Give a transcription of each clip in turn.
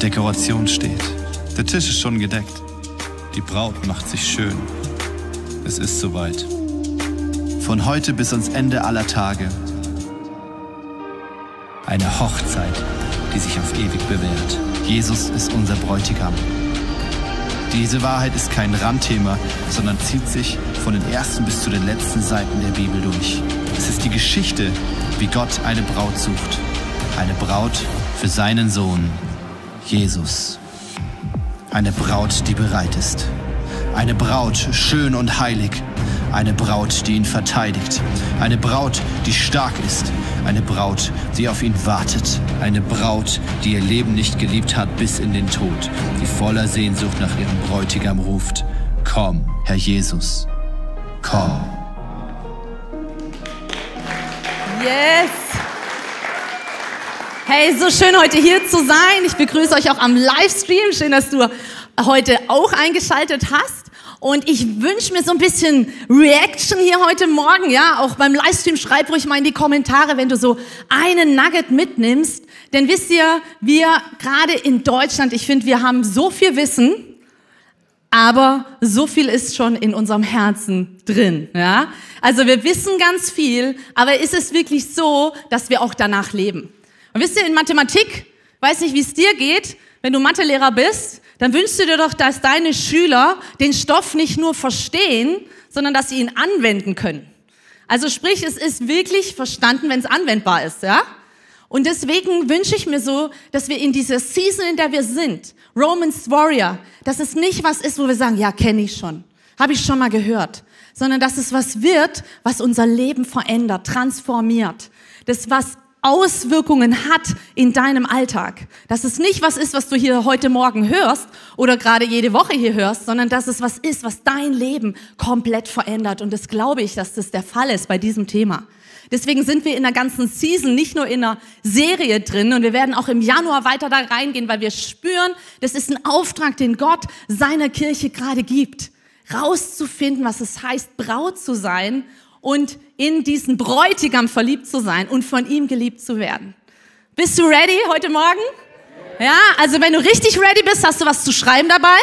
Dekoration steht. Der Tisch ist schon gedeckt. Die Braut macht sich schön. Es ist soweit. Von heute bis ans Ende aller Tage. Eine Hochzeit, die sich auf ewig bewährt. Jesus ist unser Bräutigam. Diese Wahrheit ist kein Randthema, sondern zieht sich von den ersten bis zu den letzten Seiten der Bibel durch. Es ist die Geschichte, wie Gott eine Braut sucht. Eine Braut für seinen Sohn, Jesus. Eine Braut, die bereit ist. Eine Braut, schön und heilig. Eine Braut, die ihn verteidigt. Eine Braut, die stark ist. Eine Braut, die auf ihn wartet. Eine Braut, die ihr Leben nicht geliebt hat bis in den Tod. Die voller Sehnsucht nach ihrem Bräutigam ruft. Komm, Herr Jesus. Komm. Yes! Hey, so schön heute hier zu sein. Ich begrüße euch auch am Livestream. Schön, dass du heute auch eingeschaltet hast. Und ich wünsche mir so ein bisschen Reaction hier heute Morgen, ja. Auch beim Livestream schreib ruhig mal in die Kommentare, wenn du so einen Nugget mitnimmst. Denn wisst ihr, wir gerade in Deutschland, ich finde, wir haben so viel Wissen, aber so viel ist schon in unserem Herzen drin, ja. Also wir wissen ganz viel, aber ist es wirklich so, dass wir auch danach leben? Und wisst ihr, in Mathematik, weiß nicht, wie es dir geht, wenn du Mathelehrer bist, dann wünschst du dir doch, dass deine Schüler den Stoff nicht nur verstehen, sondern dass sie ihn anwenden können. Also sprich, es ist wirklich verstanden, wenn es anwendbar ist, ja? Und deswegen wünsche ich mir so, dass wir in dieser Season, in der wir sind, Romans Warrior, dass es nicht was ist, wo wir sagen, ja, kenne ich schon, habe ich schon mal gehört, sondern dass es was wird, was unser Leben verändert, transformiert. Das, was Auswirkungen hat in deinem Alltag. Dass es nicht was ist, was du hier heute Morgen hörst oder gerade jede Woche hier hörst, sondern dass es was ist, was dein Leben komplett verändert. Und das glaube ich, dass das der Fall ist bei diesem Thema. Deswegen sind wir in der ganzen Season nicht nur in einer Serie drin und wir werden auch im Januar weiter da reingehen, weil wir spüren, das ist ein Auftrag, den Gott seiner Kirche gerade gibt. Rauszufinden, was es heißt, Braut zu sein und in diesen Bräutigam verliebt zu sein und von ihm geliebt zu werden. Bist du ready heute Morgen? Ja, also wenn du richtig ready bist, hast du was zu schreiben dabei.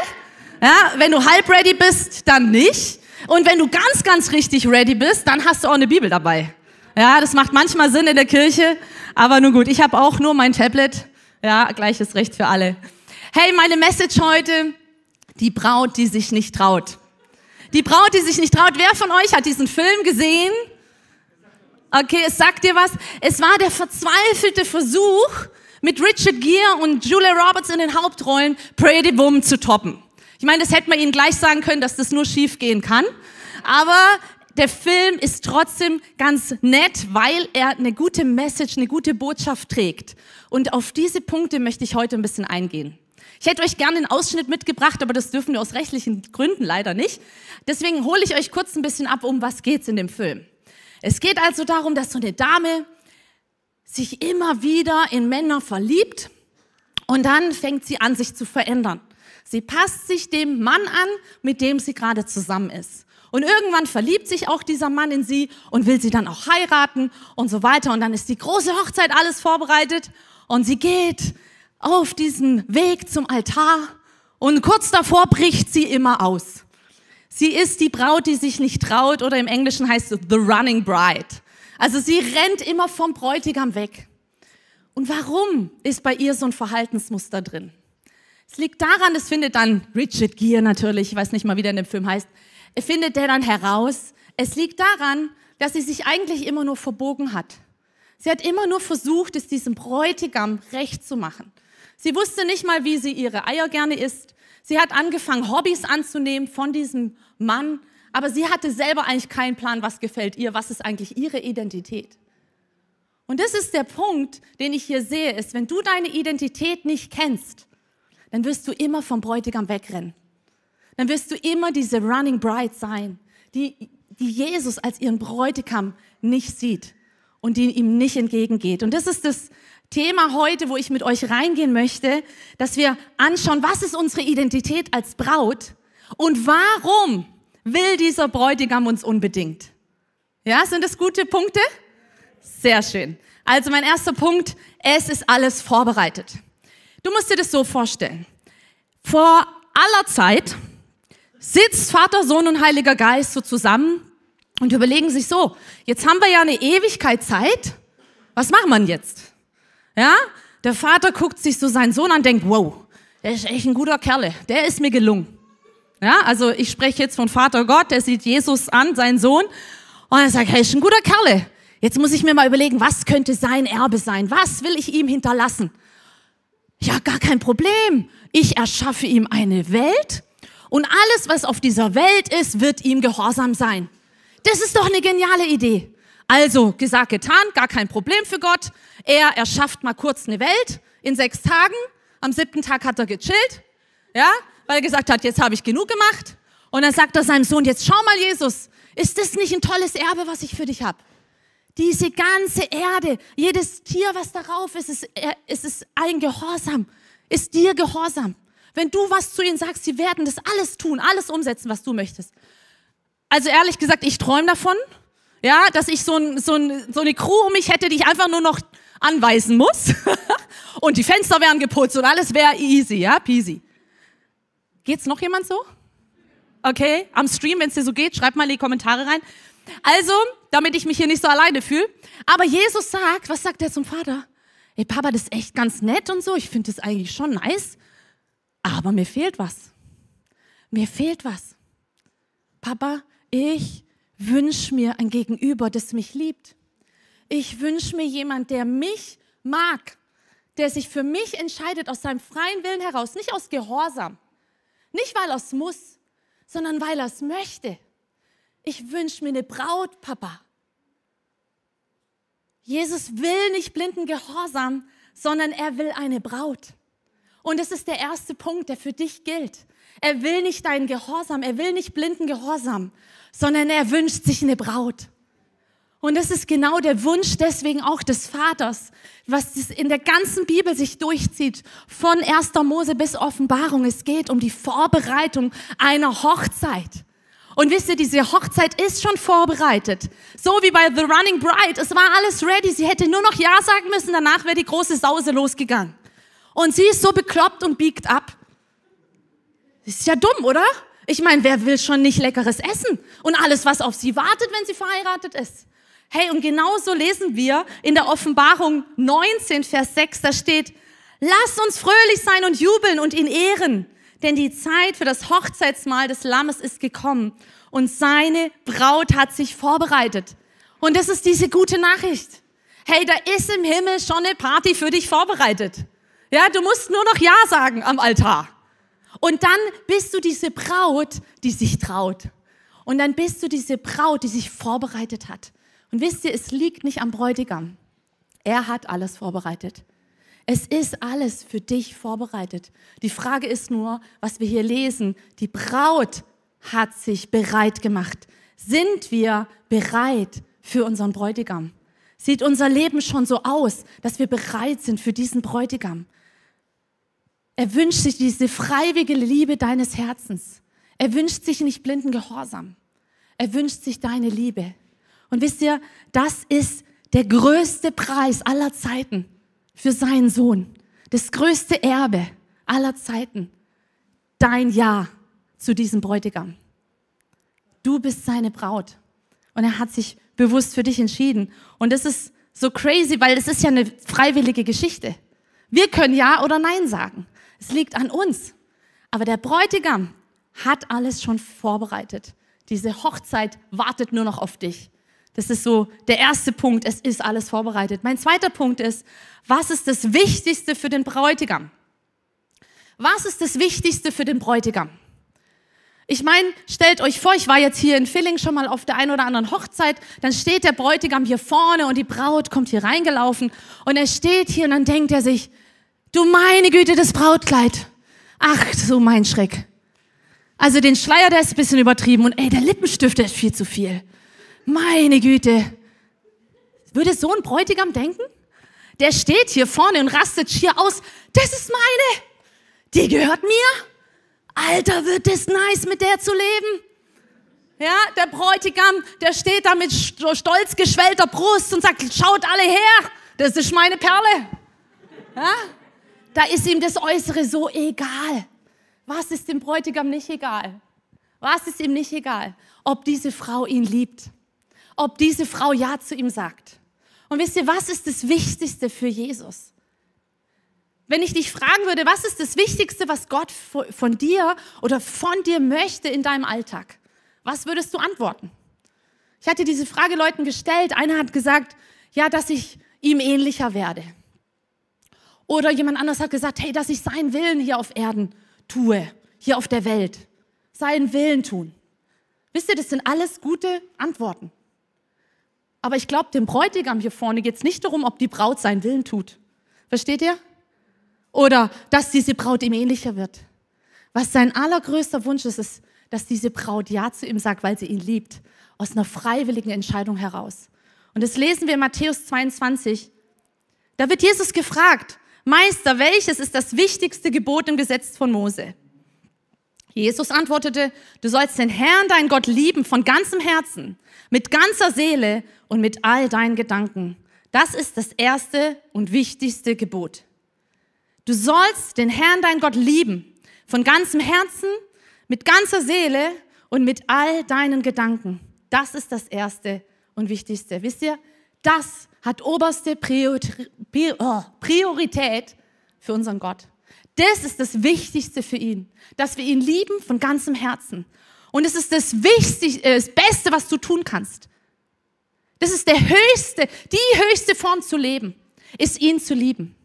Ja, wenn du halb ready bist, dann nicht. Und wenn du ganz, ganz richtig ready bist, dann hast du auch eine Bibel dabei. Ja, das macht manchmal Sinn in der Kirche, aber nun gut, ich habe auch nur mein Tablet. Ja, gleiches Recht für alle. Hey, meine Message heute, die Braut, die sich nicht traut. Die Braut, die sich nicht traut. Wer von euch hat diesen Film gesehen? Okay, es sagt dir was. Es war der verzweifelte Versuch, mit Richard Gere und Julia Roberts in den Hauptrollen Pretty Woman zu toppen. Ich meine, das hätte man ihnen gleich sagen können, dass das nur schief gehen kann. Aber der Film ist trotzdem ganz nett, weil er eine gute Message, eine gute Botschaft trägt. Und auf diese Punkte möchte ich heute ein bisschen eingehen. Ich hätte euch gerne einen Ausschnitt mitgebracht, aber das dürfen wir aus rechtlichen Gründen leider nicht. Deswegen hole ich euch kurz ein bisschen ab, um was geht's in dem Film. Es geht also darum, dass so eine Dame sich immer wieder in Männer verliebt und dann fängt sie an, sich zu verändern. Sie passt sich dem Mann an, mit dem sie gerade zusammen ist. Und irgendwann verliebt sich auch dieser Mann in sie und will sie dann auch heiraten und so weiter. Und dann ist die große Hochzeit alles vorbereitet und sie geht auf diesen Weg zum Altar und kurz davor bricht sie immer aus. Sie ist die Braut, die sich nicht traut oder im Englischen heißt es The Running Bride. Also sie rennt immer vom Bräutigam weg. Und warum ist bei ihr so ein Verhaltensmuster drin? Es liegt daran, das findet dann Richard Gere natürlich, ich weiß nicht mal, wie der in dem Film heißt, findet der dann heraus. Es liegt daran, dass sie sich eigentlich immer nur verbogen hat. Sie hat immer nur versucht, es diesem Bräutigam recht zu machen. Sie wusste nicht mal, wie sie ihre Eier gerne isst. Sie hat angefangen, Hobbys anzunehmen von diesem Mann, aber sie hatte selber eigentlich keinen Plan, was gefällt ihr, was ist eigentlich ihre Identität. Und das ist der Punkt, den ich hier sehe, ist, wenn du deine Identität nicht kennst, dann wirst du immer vom Bräutigam wegrennen. Dann wirst du immer diese Running Bride sein, die, die Jesus als ihren Bräutigam nicht sieht und die ihm nicht entgegengeht. Und das ist das Thema heute, wo ich mit euch reingehen möchte, dass wir anschauen, was ist unsere Identität als Braut und warum will dieser Bräutigam uns unbedingt? Ja, sind das gute Punkte? Sehr schön. Also mein erster Punkt, es ist alles vorbereitet. Du musst dir das so vorstellen. Vor aller Zeit sitzt Vater, Sohn und Heiliger Geist so zusammen und überlegen sich so, jetzt haben wir ja eine Ewigkeit Zeit, was machen wir jetzt? Ja, der Vater guckt sich so seinen Sohn an, denkt, wow, der ist echt ein guter Kerle, der ist mir gelungen. Ja, also ich spreche jetzt von Vater Gott, der sieht Jesus an, seinen Sohn, und er sagt, hey, ist ein guter Kerle. Jetzt muss ich mir mal überlegen, was könnte sein Erbe sein? Was will ich ihm hinterlassen? Ja, gar kein Problem. Ich erschaffe ihm eine Welt und alles, was auf dieser Welt ist, wird ihm gehorsam sein. Das ist doch eine geniale Idee. Also, gesagt, getan, gar kein Problem für Gott. Er erschafft mal kurz eine Welt in sechs Tagen. Am siebten Tag hat er gechillt, ja, weil er gesagt hat, jetzt habe ich genug gemacht. Und dann sagt er seinem Sohn, jetzt schau mal, Jesus, ist das nicht ein tolles Erbe, was ich für dich habe? Diese ganze Erde, jedes Tier, was darauf ist, ist, ist, ist ein Gehorsam, ist dir Gehorsam. Wenn du was zu ihnen sagst, sie werden das alles tun, alles umsetzen, was du möchtest. Also ehrlich gesagt, ich träume davon, ja, dass ich so, ein, so, ein, so eine Crew um mich hätte, die ich einfach nur noch anweisen muss. und die Fenster wären geputzt und alles wäre easy, ja, peasy. Geht's noch jemand so? Okay, am Stream, wenn es dir so geht, schreib mal in die Kommentare rein. Also, damit ich mich hier nicht so alleine fühle. Aber Jesus sagt, was sagt er zum Vater? Ey, Papa, das ist echt ganz nett und so. Ich finde das eigentlich schon nice. Aber mir fehlt was. Mir fehlt was. Papa, ich wünsche mir ein Gegenüber, das mich liebt. Ich wünsche mir jemand, der mich mag, der sich für mich entscheidet aus seinem freien Willen heraus, nicht aus Gehorsam, nicht weil er es muss, sondern weil er es möchte. Ich wünsche mir eine Braut, Papa. Jesus will nicht blinden Gehorsam, sondern er will eine Braut. Und das ist der erste Punkt, der für dich gilt. Er will nicht deinen Gehorsam, er will nicht blinden Gehorsam, sondern er wünscht sich eine Braut. Und das ist genau der Wunsch deswegen auch des Vaters, was in der ganzen Bibel sich durchzieht, von 1. Mose bis Offenbarung. Es geht um die Vorbereitung einer Hochzeit. Und wisst ihr, diese Hochzeit ist schon vorbereitet. So wie bei The Running Bride. Es war alles ready. Sie hätte nur noch Ja sagen müssen. Danach wäre die große Sause losgegangen. Und sie ist so bekloppt und biegt ab. Ist ja dumm, oder? Ich meine, wer will schon nicht leckeres Essen? Und alles, was auf sie wartet, wenn sie verheiratet ist. Hey, und genauso lesen wir in der Offenbarung 19, Vers 6, da steht, lasst uns fröhlich sein und jubeln und ihn ehren denn die Zeit für das Hochzeitsmahl des Lammes ist gekommen und seine Braut hat sich vorbereitet. Und das ist diese gute Nachricht. Hey, da ist im Himmel schon eine Party für dich vorbereitet. Ja, du musst nur noch Ja sagen am Altar. Und dann bist du diese Braut, die sich traut. Und dann bist du diese Braut, die sich vorbereitet hat. Und wisst ihr, es liegt nicht am Bräutigam. Er hat alles vorbereitet. Es ist alles für dich vorbereitet. Die Frage ist nur, was wir hier lesen. Die Braut hat sich bereit gemacht. Sind wir bereit für unseren Bräutigam? Sieht unser Leben schon so aus, dass wir bereit sind für diesen Bräutigam? Er wünscht sich diese freiwillige Liebe deines Herzens. Er wünscht sich nicht blinden Gehorsam. Er wünscht sich deine Liebe. Und wisst ihr, das ist der größte Preis aller Zeiten für seinen Sohn. Das größte Erbe aller Zeiten. Dein Ja zu diesem Bräutigam. Du bist seine Braut. Und er hat sich bewusst für dich entschieden. Und das ist so crazy, weil es ist ja eine freiwillige Geschichte. Wir können Ja oder Nein sagen. Es liegt an uns. Aber der Bräutigam hat alles schon vorbereitet. Diese Hochzeit wartet nur noch auf dich. Das ist so der erste Punkt. Es ist alles vorbereitet. Mein zweiter Punkt ist, was ist das Wichtigste für den Bräutigam? Was ist das Wichtigste für den Bräutigam? Ich meine, stellt euch vor, ich war jetzt hier in Filling schon mal auf der einen oder anderen Hochzeit, dann steht der Bräutigam hier vorne und die Braut kommt hier reingelaufen und er steht hier und dann denkt er sich, du meine Güte, das Brautkleid. Ach, so mein Schreck. Also den Schleier, der ist ein bisschen übertrieben und ey, der Lippenstift, der ist viel zu viel. Meine Güte. Würde so ein Bräutigam denken? Der steht hier vorne und rastet schier aus. Das ist meine. Die gehört mir. Alter, wird das nice, mit der zu leben. Ja, der Bräutigam, der steht da mit stolz geschwellter Brust und sagt, schaut alle her, das ist meine Perle. Ja? Da ist ihm das Äußere so egal. Was ist dem Bräutigam nicht egal? Was ist ihm nicht egal? Ob diese Frau ihn liebt, ob diese Frau Ja zu ihm sagt. Und wisst ihr, was ist das Wichtigste für Jesus? Wenn ich dich fragen würde, was ist das Wichtigste, was Gott von dir oder von dir möchte in deinem Alltag? Was würdest du antworten? Ich hatte diese Frage Leuten gestellt. Einer hat gesagt, ja, dass ich ihm ähnlicher werde. Oder jemand anders hat gesagt, hey, dass ich seinen Willen hier auf Erden tue, hier auf der Welt. Seinen Willen tun. Wisst ihr, das sind alles gute Antworten. Aber ich glaube, dem Bräutigam hier vorne geht es nicht darum, ob die Braut seinen Willen tut. Versteht ihr? Oder dass diese Braut ihm ähnlicher wird. Was sein allergrößter Wunsch ist, ist, dass diese Braut Ja zu ihm sagt, weil sie ihn liebt. Aus einer freiwilligen Entscheidung heraus. Und das lesen wir in Matthäus 22. Da wird Jesus gefragt, Meister, welches ist das wichtigste Gebot im Gesetz von Mose? Jesus antwortete, du sollst den Herrn, dein Gott, lieben von ganzem Herzen, mit ganzer Seele und mit all deinen Gedanken. Das ist das erste und wichtigste Gebot. Du sollst den Herrn, dein Gott, lieben von ganzem Herzen, mit ganzer Seele und mit all deinen Gedanken. Das ist das erste und wichtigste. Wisst ihr, das hat oberste oh, Priorität für unseren Gott. Das ist das Wichtigste für ihn, dass wir ihn lieben von ganzem Herzen. Und es ist das Wichtigste, äh, das Beste, was du tun kannst. Das ist der höchste, die höchste Form zu leben, ist ihn zu lieben.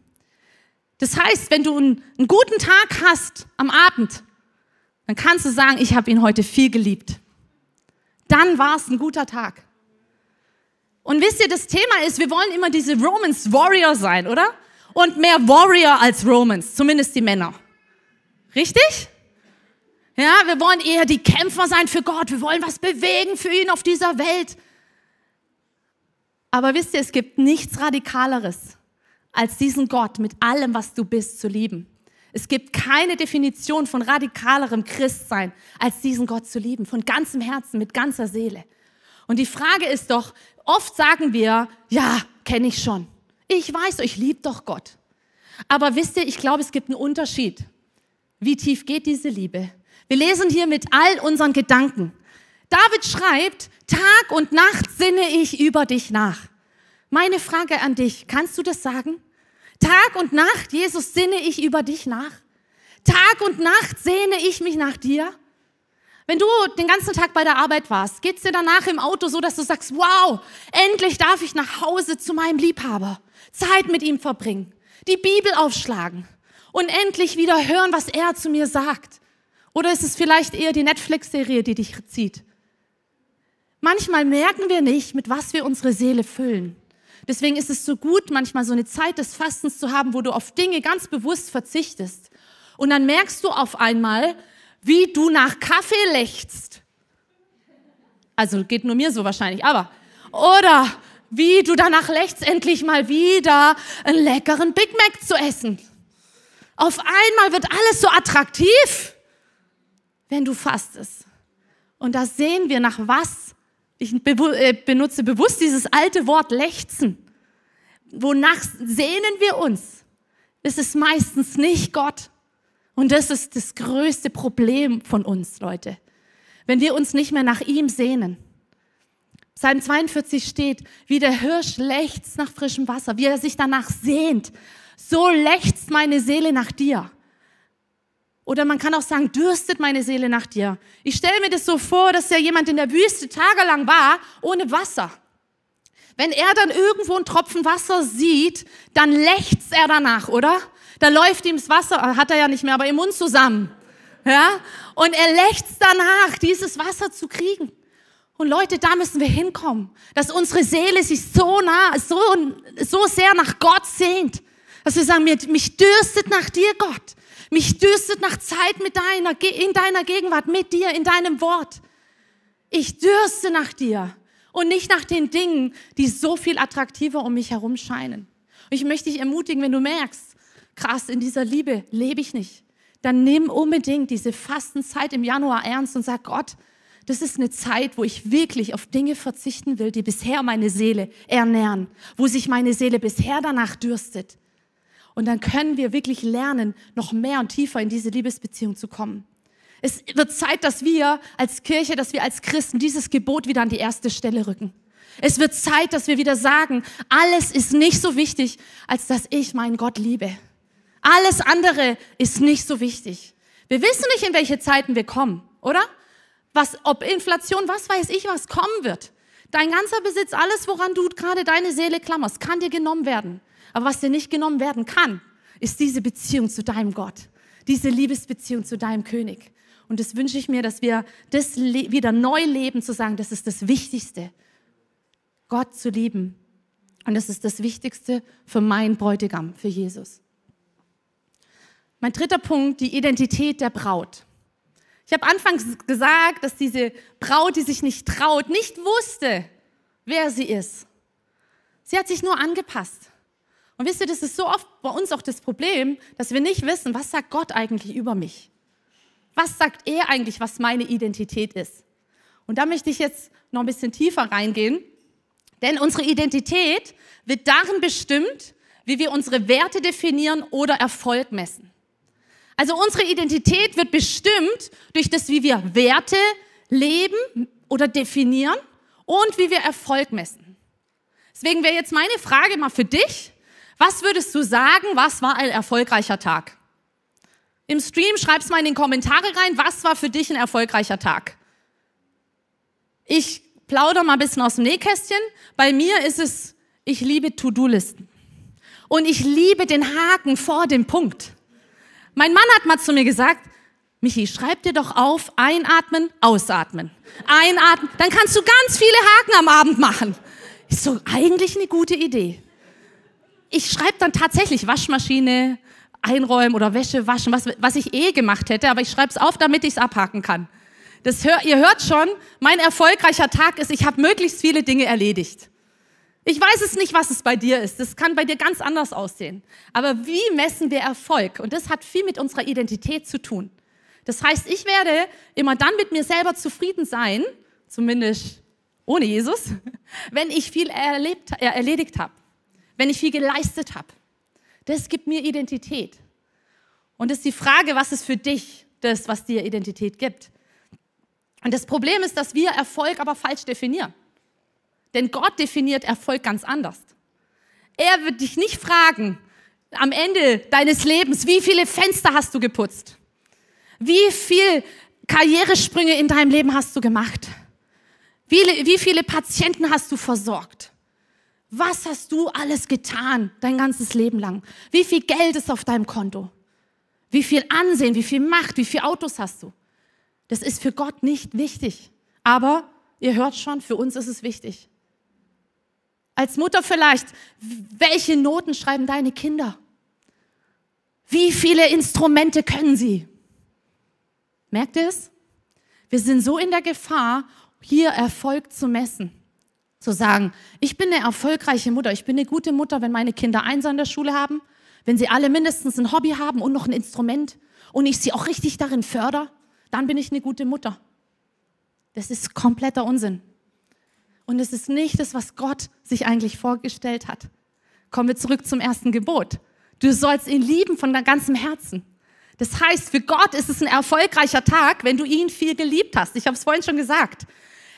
Das heißt, wenn du einen, einen guten Tag hast am Abend, dann kannst du sagen, ich habe ihn heute viel geliebt. Dann war es ein guter Tag. Und wisst ihr, das Thema ist, wir wollen immer diese Romans Warrior sein, oder? Und mehr Warrior als Romans, zumindest die Männer. Richtig? Ja, wir wollen eher die Kämpfer sein für Gott. Wir wollen was bewegen für ihn auf dieser Welt. Aber wisst ihr, es gibt nichts Radikaleres, als diesen Gott mit allem, was du bist, zu lieben. Es gibt keine Definition von radikalerem Christsein, als diesen Gott zu lieben, von ganzem Herzen, mit ganzer Seele. Und die Frage ist doch, oft sagen wir, ja, kenne ich schon. Ich weiß, ich liebe doch Gott. Aber wisst ihr, ich glaube, es gibt einen Unterschied. Wie tief geht diese Liebe? Wir lesen hier mit all unseren Gedanken. David schreibt, Tag und Nacht sinne ich über dich nach. Meine Frage an dich, kannst du das sagen? Tag und Nacht, Jesus, sinne ich über dich nach. Tag und Nacht sehne ich mich nach dir. Wenn du den ganzen Tag bei der Arbeit warst, geht's dir danach im Auto so, dass du sagst, wow, endlich darf ich nach Hause zu meinem Liebhaber, Zeit mit ihm verbringen, die Bibel aufschlagen und endlich wieder hören, was er zu mir sagt. Oder ist es vielleicht eher die Netflix-Serie, die dich zieht? Manchmal merken wir nicht, mit was wir unsere Seele füllen. Deswegen ist es so gut, manchmal so eine Zeit des Fastens zu haben, wo du auf Dinge ganz bewusst verzichtest. Und dann merkst du auf einmal, wie du nach Kaffee lechzt. Also geht nur mir so wahrscheinlich, aber. Oder wie du danach lechzt, endlich mal wieder einen leckeren Big Mac zu essen. Auf einmal wird alles so attraktiv, wenn du fastest. Und da sehen wir nach was. Ich äh, benutze bewusst dieses alte Wort lechzen. Wonach sehnen wir uns? Es ist meistens nicht Gott. Und das ist das größte Problem von uns, Leute. Wenn wir uns nicht mehr nach ihm sehnen. Psalm 42 steht, wie der Hirsch lechzt nach frischem Wasser, wie er sich danach sehnt. So lechzt meine Seele nach dir. Oder man kann auch sagen, dürstet meine Seele nach dir. Ich stelle mir das so vor, dass ja jemand in der Wüste tagelang war, ohne Wasser. Wenn er dann irgendwo einen Tropfen Wasser sieht, dann lechzt er danach, oder? da läuft ihm das Wasser, hat er ja nicht mehr, aber im Mund zusammen. Ja? Und er lechzt danach, dieses Wasser zu kriegen. Und Leute, da müssen wir hinkommen, dass unsere Seele sich so nah, so, so sehr nach Gott sehnt, dass wir sagen, mich dürstet nach dir, Gott. Mich dürstet nach Zeit mit deiner, in deiner Gegenwart, mit dir, in deinem Wort. Ich dürste nach dir und nicht nach den Dingen, die so viel attraktiver um mich herum scheinen. Und ich möchte dich ermutigen, wenn du merkst, krass, in dieser Liebe lebe ich nicht, dann nimm unbedingt diese Fastenzeit im Januar ernst und sag Gott, das ist eine Zeit, wo ich wirklich auf Dinge verzichten will, die bisher meine Seele ernähren, wo sich meine Seele bisher danach dürstet. Und dann können wir wirklich lernen, noch mehr und tiefer in diese Liebesbeziehung zu kommen. Es wird Zeit, dass wir als Kirche, dass wir als Christen dieses Gebot wieder an die erste Stelle rücken. Es wird Zeit, dass wir wieder sagen, alles ist nicht so wichtig, als dass ich meinen Gott liebe. Alles andere ist nicht so wichtig. Wir wissen nicht, in welche Zeiten wir kommen, oder? Was, ob Inflation, was weiß ich, was kommen wird. Dein ganzer Besitz, alles, woran du gerade deine Seele klammerst, kann dir genommen werden. Aber was dir nicht genommen werden kann, ist diese Beziehung zu deinem Gott. Diese Liebesbeziehung zu deinem König. Und das wünsche ich mir, dass wir das wieder neu leben, zu sagen, das ist das Wichtigste. Gott zu lieben. Und das ist das Wichtigste für meinen Bräutigam, für Jesus. Mein dritter Punkt, die Identität der Braut. Ich habe anfangs gesagt, dass diese Braut, die sich nicht traut, nicht wusste, wer sie ist. Sie hat sich nur angepasst. Und wisst ihr, das ist so oft bei uns auch das Problem, dass wir nicht wissen, was sagt Gott eigentlich über mich? Was sagt er eigentlich, was meine Identität ist? Und da möchte ich jetzt noch ein bisschen tiefer reingehen, denn unsere Identität wird darin bestimmt, wie wir unsere Werte definieren oder Erfolg messen. Also unsere Identität wird bestimmt durch das, wie wir Werte leben oder definieren und wie wir Erfolg messen. Deswegen wäre jetzt meine Frage mal für dich. Was würdest du sagen, was war ein erfolgreicher Tag? Im Stream schreib's mal in den Kommentare rein, was war für dich ein erfolgreicher Tag? Ich plaudere mal ein bisschen aus dem Nähkästchen. Bei mir ist es, ich liebe To-Do-Listen. Und ich liebe den Haken vor dem Punkt. Mein Mann hat mal zu mir gesagt, Michi, schreib dir doch auf, einatmen, ausatmen. Einatmen, dann kannst du ganz viele Haken am Abend machen. Ist so eigentlich eine gute Idee. Ich schreibe dann tatsächlich Waschmaschine, einräumen oder Wäsche waschen, was, was ich eh gemacht hätte, aber ich schreibe es auf, damit ich es abhaken kann. Das hör, ihr hört schon, mein erfolgreicher Tag ist, ich habe möglichst viele Dinge erledigt. Ich weiß es nicht, was es bei dir ist. Das kann bei dir ganz anders aussehen. Aber wie messen wir Erfolg? Und das hat viel mit unserer Identität zu tun. Das heißt, ich werde immer dann mit mir selber zufrieden sein, zumindest ohne Jesus, wenn ich viel erlebt, äh, erledigt habe, wenn ich viel geleistet habe. Das gibt mir Identität. Und das ist die Frage, was ist für dich das, was dir Identität gibt? Und das Problem ist, dass wir Erfolg aber falsch definieren. Denn Gott definiert Erfolg ganz anders. Er wird dich nicht fragen, am Ende deines Lebens, wie viele Fenster hast du geputzt? Wie viele Karrieresprünge in deinem Leben hast du gemacht? Wie, wie viele Patienten hast du versorgt? Was hast du alles getan dein ganzes Leben lang? Wie viel Geld ist auf deinem Konto? Wie viel Ansehen, wie viel Macht, wie viele Autos hast du? Das ist für Gott nicht wichtig. Aber ihr hört schon, für uns ist es wichtig. Als Mutter vielleicht, welche Noten schreiben deine Kinder? Wie viele Instrumente können sie? Merkt ihr es? Wir sind so in der Gefahr, hier Erfolg zu messen. Zu sagen, ich bin eine erfolgreiche Mutter, ich bin eine gute Mutter, wenn meine Kinder eins an der Schule haben, wenn sie alle mindestens ein Hobby haben und noch ein Instrument und ich sie auch richtig darin fördere, dann bin ich eine gute Mutter. Das ist kompletter Unsinn. Und es ist nicht das, was Gott sich eigentlich vorgestellt hat. Kommen wir zurück zum ersten Gebot. Du sollst ihn lieben von ganzen Herzen. Das heißt, für Gott ist es ein erfolgreicher Tag, wenn du ihn viel geliebt hast. Ich habe es vorhin schon gesagt.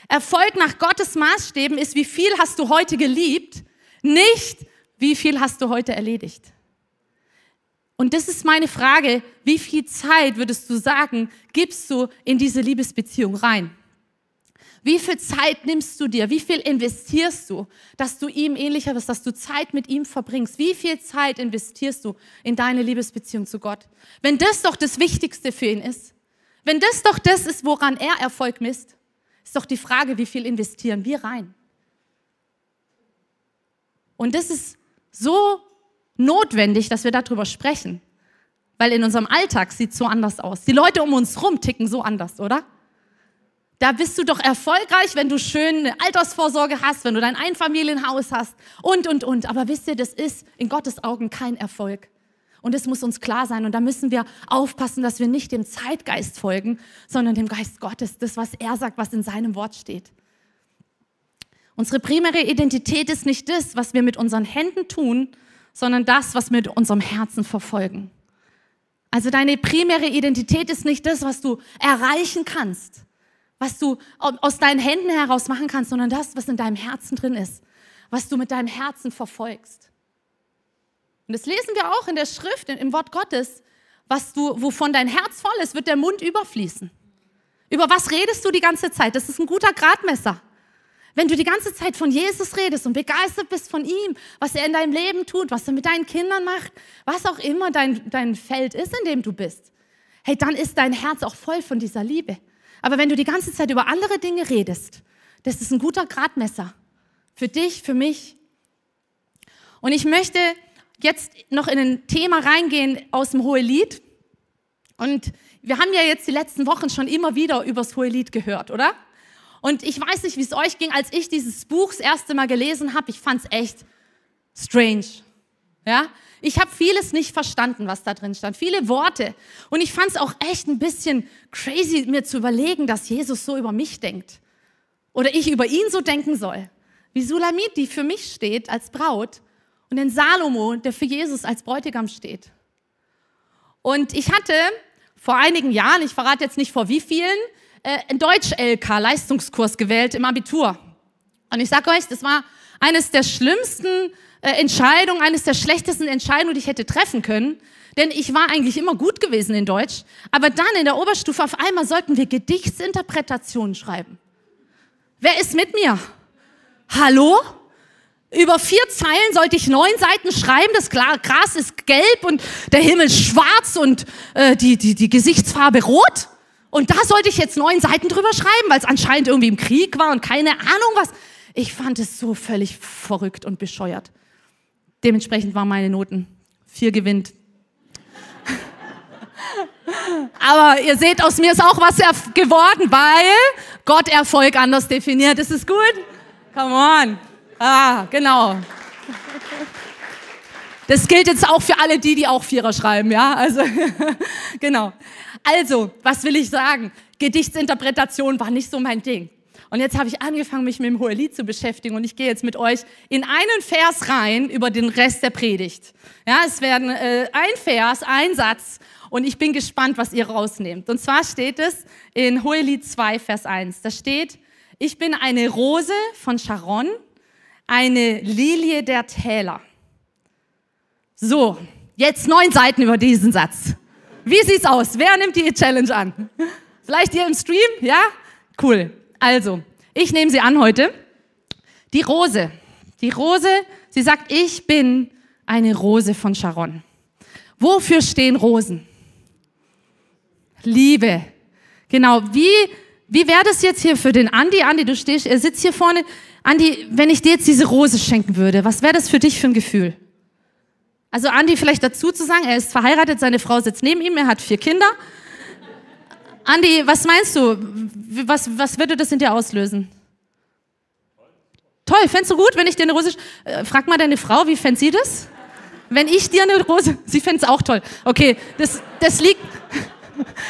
Erfolg nach Gottes Maßstäben ist, wie viel hast du heute geliebt, nicht wie viel hast du heute erledigt. Und das ist meine Frage, wie viel Zeit würdest du sagen, gibst du in diese Liebesbeziehung rein? Wie viel Zeit nimmst du dir? Wie viel investierst du, dass du ihm ähnlicher wirst, dass du Zeit mit ihm verbringst? Wie viel Zeit investierst du in deine Liebesbeziehung zu Gott? Wenn das doch das Wichtigste für ihn ist, wenn das doch das ist, woran er Erfolg misst, ist doch die Frage, wie viel investieren wir rein? Und das ist so notwendig, dass wir darüber sprechen, weil in unserem Alltag sieht es so anders aus. Die Leute um uns rum ticken so anders, oder? Da bist du doch erfolgreich, wenn du schön eine Altersvorsorge hast, wenn du dein Einfamilienhaus hast und, und, und. Aber wisst ihr, das ist in Gottes Augen kein Erfolg. Und es muss uns klar sein. Und da müssen wir aufpassen, dass wir nicht dem Zeitgeist folgen, sondern dem Geist Gottes, das, was er sagt, was in seinem Wort steht. Unsere primäre Identität ist nicht das, was wir mit unseren Händen tun, sondern das, was wir mit unserem Herzen verfolgen. Also deine primäre Identität ist nicht das, was du erreichen kannst, was du aus deinen Händen heraus machen kannst, sondern das, was in deinem Herzen drin ist, was du mit deinem Herzen verfolgst. Und das lesen wir auch in der Schrift, im Wort Gottes, was du, wovon dein Herz voll ist, wird der Mund überfließen. Über was redest du die ganze Zeit? Das ist ein guter Gradmesser. Wenn du die ganze Zeit von Jesus redest und begeistert bist von ihm, was er in deinem Leben tut, was er mit deinen Kindern macht, was auch immer dein, dein Feld ist, in dem du bist, hey, dann ist dein Herz auch voll von dieser Liebe. Aber wenn du die ganze Zeit über andere Dinge redest, das ist ein guter Gradmesser. Für dich, für mich. Und ich möchte jetzt noch in ein Thema reingehen aus dem Hohelied. Und wir haben ja jetzt die letzten Wochen schon immer wieder übers Hohelied gehört, oder? Und ich weiß nicht, wie es euch ging, als ich dieses Buch das erste Mal gelesen habe. Ich fand es echt strange. Ja? Ich habe vieles nicht verstanden, was da drin stand. Viele Worte. Und ich fand es auch echt ein bisschen crazy, mir zu überlegen, dass Jesus so über mich denkt. Oder ich über ihn so denken soll. Wie Sulamit, die für mich steht als Braut und den Salomo, der für Jesus als Bräutigam steht. Und ich hatte vor einigen Jahren, ich verrate jetzt nicht vor wie vielen, äh, einen Deutsch-LK-Leistungskurs gewählt im Abitur. Und ich sage euch, das war eines der schlimmsten äh, Entscheidungen, eines der schlechtesten Entscheidungen, die ich hätte treffen können. Denn ich war eigentlich immer gut gewesen in Deutsch. Aber dann in der Oberstufe auf einmal sollten wir Gedichtsinterpretationen schreiben. Wer ist mit mir? Hallo? Über vier Zeilen sollte ich neun Seiten schreiben. Das Gras ist gelb und der Himmel schwarz und äh, die, die, die Gesichtsfarbe rot. Und da sollte ich jetzt neun Seiten drüber schreiben, weil es anscheinend irgendwie im Krieg war und keine Ahnung was. Ich fand es so völlig verrückt und bescheuert. Dementsprechend waren meine Noten. Vier gewinnt. Aber ihr seht, aus mir ist auch was geworden, weil Gott Erfolg anders definiert. Ist es gut? Come on. Ah, genau. Das gilt jetzt auch für alle die, die auch Vierer schreiben, ja? Also, genau. Also, was will ich sagen? Gedichtsinterpretation war nicht so mein Ding. Und jetzt habe ich angefangen, mich mit dem Hohelied zu beschäftigen und ich gehe jetzt mit euch in einen Vers rein über den Rest der Predigt. Ja, es werden äh, ein Vers, ein Satz und ich bin gespannt, was ihr rausnehmt. Und zwar steht es in Hohelied 2, Vers 1. Da steht, ich bin eine Rose von Sharon, eine Lilie der Täler. So, jetzt neun Seiten über diesen Satz. Wie sieht's aus? Wer nimmt die Challenge an? Vielleicht ihr im Stream? Ja? Cool. Also, ich nehme sie an heute. Die Rose. Die Rose, sie sagt, ich bin eine Rose von Sharon. Wofür stehen Rosen? Liebe. Genau. Wie, wie wäre das jetzt hier für den Andi? Andi, du stehst, er sitzt hier vorne. Andi, wenn ich dir jetzt diese Rose schenken würde, was wäre das für dich für ein Gefühl? Also Andi vielleicht dazu zu sagen, er ist verheiratet, seine Frau sitzt neben ihm, er hat vier Kinder. Andi, was meinst du? Was, was würde das in dir auslösen? Toll, fändest du gut, wenn ich dir eine Rose... Äh, frag mal deine Frau, wie fände sie das? Wenn ich dir eine Rose... Sie fände es auch toll. Okay, das, das liegt...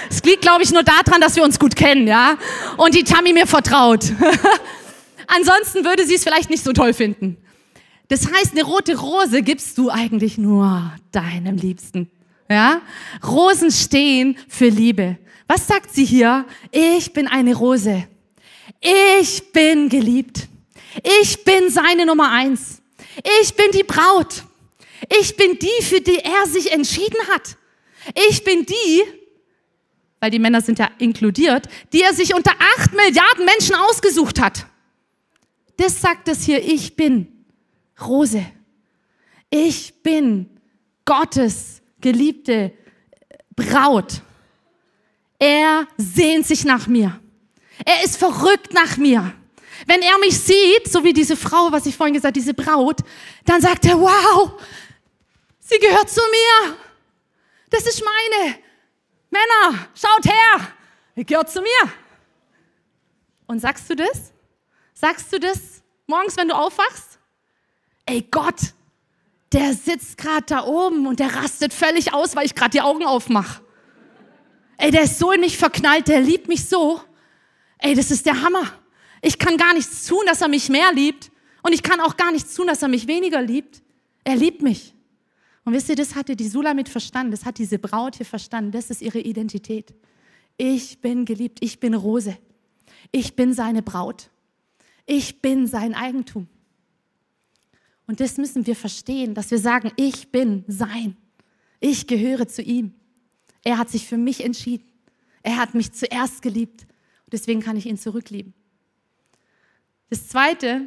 Es liegt, glaube ich, nur daran, dass wir uns gut kennen, ja? Und die Tammy mir vertraut. Ansonsten würde sie es vielleicht nicht so toll finden. Das heißt, eine rote Rose gibst du eigentlich nur deinem Liebsten. Ja? Rosen stehen für Liebe. Was sagt sie hier? Ich bin eine Rose. Ich bin geliebt. Ich bin seine Nummer eins. Ich bin die Braut. Ich bin die, für die er sich entschieden hat. Ich bin die, weil die Männer sind ja inkludiert, die er sich unter acht Milliarden Menschen ausgesucht hat. Das sagt es hier, ich bin Rose. Ich bin Gottes geliebte Braut. Er sehnt sich nach mir. Er ist verrückt nach mir. Wenn er mich sieht, so wie diese Frau, was ich vorhin gesagt, diese Braut, dann sagt er, wow, sie gehört zu mir. Das ist meine. Männer, schaut her, ihr gehört zu mir. Und sagst du das? Sagst du das morgens, wenn du aufwachst? Ey Gott, der sitzt gerade da oben und der rastet völlig aus, weil ich gerade die Augen aufmache. Ey, der ist so in mich verknallt, der liebt mich so. Ey, das ist der Hammer. Ich kann gar nichts tun, dass er mich mehr liebt. Und ich kann auch gar nichts tun, dass er mich weniger liebt. Er liebt mich. Und wisst ihr, das hatte die Sula mit verstanden, das hat diese Braut hier verstanden, das ist ihre Identität. Ich bin geliebt, ich bin Rose, ich bin seine Braut, ich bin sein Eigentum. Und das müssen wir verstehen, dass wir sagen, ich bin sein, ich gehöre zu ihm. Er hat sich für mich entschieden, er hat mich zuerst geliebt und deswegen kann ich ihn zurücklieben. Das Zweite,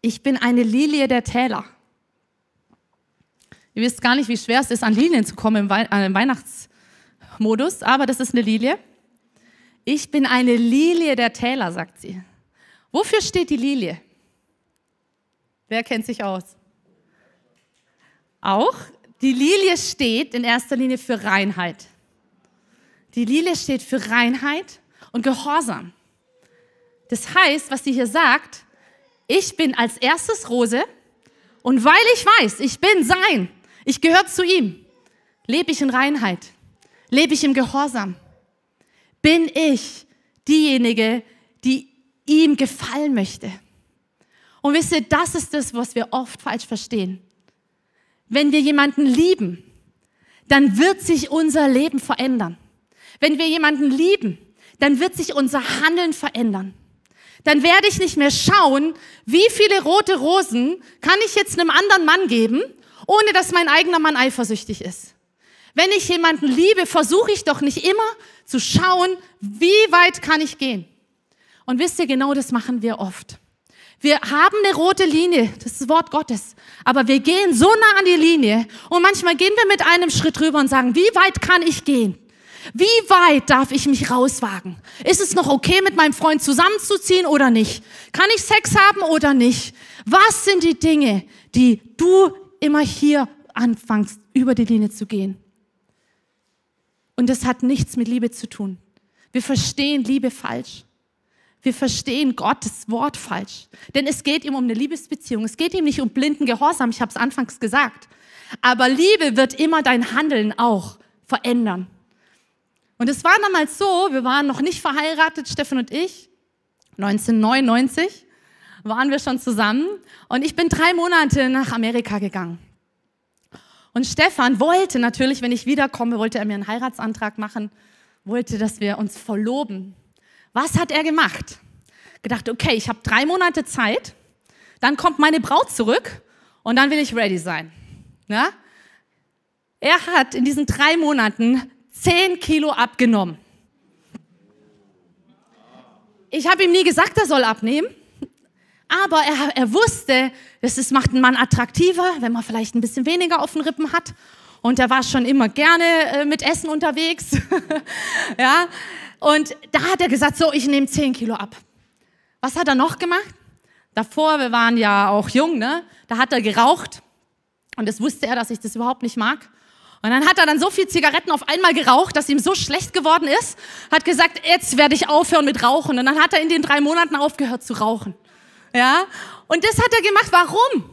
ich bin eine Lilie der Täler. Ihr wisst gar nicht, wie schwer es ist, an Lilien zu kommen im, Wei äh, im Weihnachtsmodus, aber das ist eine Lilie. Ich bin eine Lilie der Täler, sagt sie. Wofür steht die Lilie? Wer kennt sich aus? Auch die Lilie steht in erster Linie für Reinheit. Die Lilie steht für Reinheit und Gehorsam. Das heißt, was sie hier sagt, ich bin als erstes Rose und weil ich weiß, ich bin sein, ich gehöre zu ihm, lebe ich in Reinheit, lebe ich im Gehorsam, bin ich diejenige, die ihm gefallen möchte. Und wisst ihr, das ist das, was wir oft falsch verstehen. Wenn wir jemanden lieben, dann wird sich unser Leben verändern. Wenn wir jemanden lieben, dann wird sich unser Handeln verändern dann werde ich nicht mehr schauen, wie viele rote Rosen kann ich jetzt einem anderen Mann geben, ohne dass mein eigener Mann eifersüchtig ist. Wenn ich jemanden liebe, versuche ich doch nicht immer zu schauen, wie weit kann ich gehen. Und wisst ihr, genau das machen wir oft. Wir haben eine rote Linie, das ist das Wort Gottes, aber wir gehen so nah an die Linie und manchmal gehen wir mit einem Schritt rüber und sagen, wie weit kann ich gehen? Wie weit darf ich mich rauswagen? Ist es noch okay, mit meinem Freund zusammenzuziehen oder nicht? Kann ich Sex haben oder nicht? Was sind die Dinge, die du immer hier anfängst, über die Linie zu gehen? Und das hat nichts mit Liebe zu tun. Wir verstehen Liebe falsch. Wir verstehen Gottes Wort falsch. Denn es geht ihm um eine Liebesbeziehung. Es geht ihm nicht um blinden Gehorsam. Ich habe es anfangs gesagt. Aber Liebe wird immer dein Handeln auch verändern. Und es war damals so, wir waren noch nicht verheiratet, Steffen und ich. 1999 waren wir schon zusammen und ich bin drei Monate nach Amerika gegangen. Und Stefan wollte natürlich, wenn ich wiederkomme, wollte er mir einen Heiratsantrag machen, wollte, dass wir uns verloben. Was hat er gemacht? Gedacht, okay, ich habe drei Monate Zeit, dann kommt meine Braut zurück und dann will ich ready sein. Ja? Er hat in diesen drei Monaten 10 Kilo abgenommen. Ich habe ihm nie gesagt, er soll abnehmen. Aber er, er wusste, ist, macht einen Mann attraktiver, wenn man vielleicht ein bisschen weniger auf den Rippen hat. Und er war schon immer gerne äh, mit Essen unterwegs. ja. Und da hat er gesagt, so, ich nehme 10 Kilo ab. Was hat er noch gemacht? Davor, wir waren ja auch jung, ne? Da hat er geraucht. Und das wusste er, dass ich das überhaupt nicht mag. Und dann hat er dann so viel Zigaretten auf einmal geraucht, dass ihm so schlecht geworden ist, hat gesagt, jetzt werde ich aufhören mit Rauchen. Und dann hat er in den drei Monaten aufgehört zu rauchen. Ja? Und das hat er gemacht. Warum?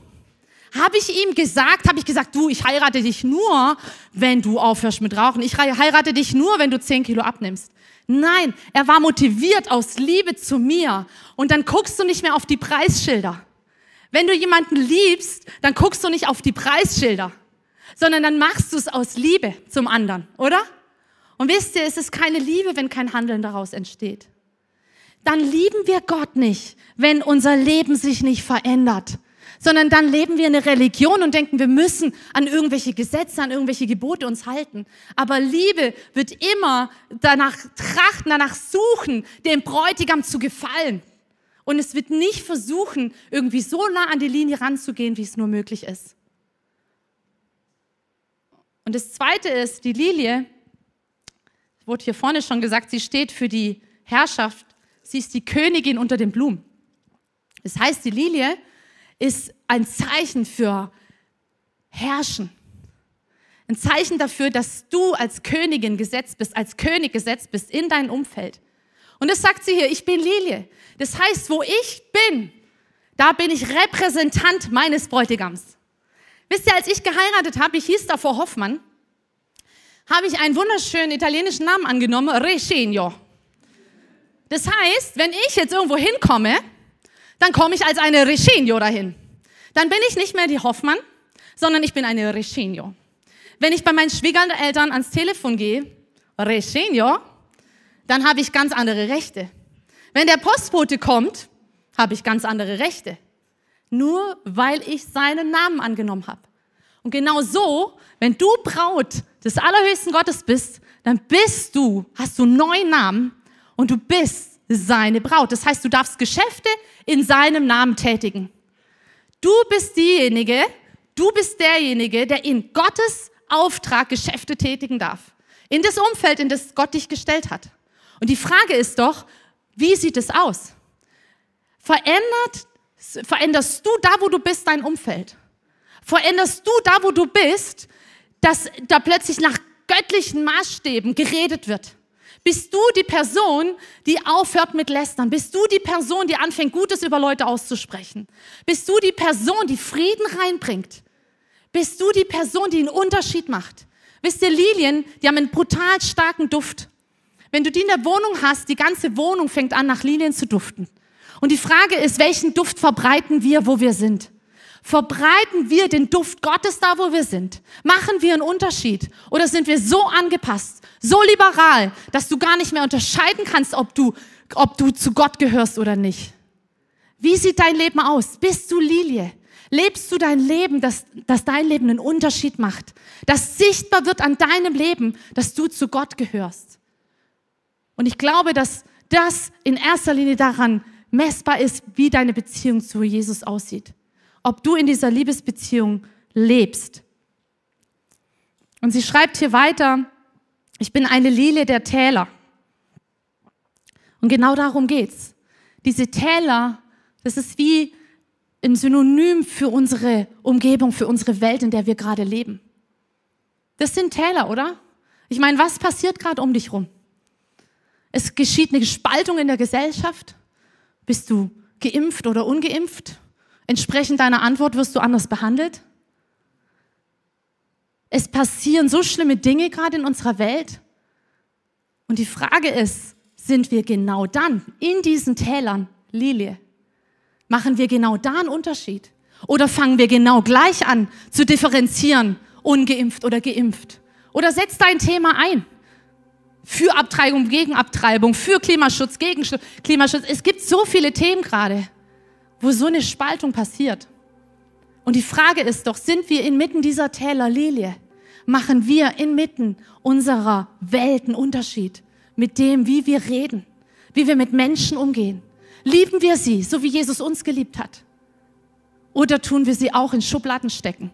Habe ich ihm gesagt, habe ich gesagt, du, ich heirate dich nur, wenn du aufhörst mit Rauchen. Ich heirate dich nur, wenn du zehn Kilo abnimmst. Nein, er war motiviert aus Liebe zu mir. Und dann guckst du nicht mehr auf die Preisschilder. Wenn du jemanden liebst, dann guckst du nicht auf die Preisschilder sondern dann machst du es aus Liebe zum anderen, oder? Und wisst ihr, es ist keine Liebe, wenn kein Handeln daraus entsteht. Dann lieben wir Gott nicht, wenn unser Leben sich nicht verändert, sondern dann leben wir eine Religion und denken, wir müssen an irgendwelche Gesetze, an irgendwelche Gebote uns halten. Aber Liebe wird immer danach trachten, danach suchen, dem Bräutigam zu gefallen. Und es wird nicht versuchen, irgendwie so nah an die Linie ranzugehen, wie es nur möglich ist. Und das Zweite ist, die Lilie, wurde hier vorne schon gesagt, sie steht für die Herrschaft. Sie ist die Königin unter den Blumen. Das heißt, die Lilie ist ein Zeichen für Herrschen. Ein Zeichen dafür, dass du als Königin gesetzt bist, als König gesetzt bist in dein Umfeld. Und das sagt sie hier, ich bin Lilie. Das heißt, wo ich bin, da bin ich Repräsentant meines Bräutigams. Wisst ihr, als ich geheiratet habe, ich hieß davor Hoffmann, habe ich einen wunderschönen italienischen Namen angenommen, Regenio. Das heißt, wenn ich jetzt irgendwo hinkomme, dann komme ich als eine Regenio dahin. Dann bin ich nicht mehr die Hoffmann, sondern ich bin eine Regenio. Wenn ich bei meinen Schwiegereltern ans Telefon gehe, Regenio, dann habe ich ganz andere Rechte. Wenn der Postbote kommt, habe ich ganz andere Rechte. Nur weil ich seinen Namen angenommen habe. Und genau so, wenn du Braut des allerhöchsten Gottes bist, dann bist du, hast du neuen Namen und du bist seine Braut. Das heißt, du darfst Geschäfte in seinem Namen tätigen. Du bist diejenige, du bist derjenige, der in Gottes Auftrag Geschäfte tätigen darf. In das Umfeld, in das Gott dich gestellt hat. Und die Frage ist doch, wie sieht es aus? Verändert, veränderst du da, wo du bist, dein Umfeld? Veränderst du da, wo du bist, dass da plötzlich nach göttlichen Maßstäben geredet wird? Bist du die Person, die aufhört mit Lästern? Bist du die Person, die anfängt, Gutes über Leute auszusprechen? Bist du die Person, die Frieden reinbringt? Bist du die Person, die einen Unterschied macht? Wisst ihr, Lilien, die haben einen brutal starken Duft. Wenn du die in der Wohnung hast, die ganze Wohnung fängt an, nach Lilien zu duften. Und die Frage ist, welchen Duft verbreiten wir, wo wir sind? Verbreiten wir den Duft Gottes da, wo wir sind? Machen wir einen Unterschied? Oder sind wir so angepasst, so liberal, dass du gar nicht mehr unterscheiden kannst, ob du, ob du zu Gott gehörst oder nicht? Wie sieht dein Leben aus? Bist du Lilie? Lebst du dein Leben, dass, dass dein Leben einen Unterschied macht? Dass sichtbar wird an deinem Leben, dass du zu Gott gehörst? Und ich glaube, dass das in erster Linie daran messbar ist, wie deine Beziehung zu Jesus aussieht ob du in dieser Liebesbeziehung lebst. Und sie schreibt hier weiter, ich bin eine Lilie der Täler. Und genau darum geht's. Diese Täler, das ist wie ein Synonym für unsere Umgebung, für unsere Welt, in der wir gerade leben. Das sind Täler, oder? Ich meine, was passiert gerade um dich rum? Es geschieht eine Spaltung in der Gesellschaft. Bist du geimpft oder ungeimpft? Entsprechend deiner Antwort wirst du anders behandelt. Es passieren so schlimme Dinge gerade in unserer Welt. Und die Frage ist, sind wir genau dann in diesen Tälern Lilie? Machen wir genau da einen Unterschied? Oder fangen wir genau gleich an zu differenzieren, ungeimpft oder geimpft? Oder setzt dein Thema ein? Für Abtreibung, gegen Abtreibung, für Klimaschutz, gegen Klimaschutz. Es gibt so viele Themen gerade wo so eine Spaltung passiert. Und die Frage ist doch, sind wir inmitten dieser Täler Lilie? Machen wir inmitten unserer Welt einen Unterschied mit dem, wie wir reden, wie wir mit Menschen umgehen? Lieben wir sie, so wie Jesus uns geliebt hat? Oder tun wir sie auch in Schubladen stecken?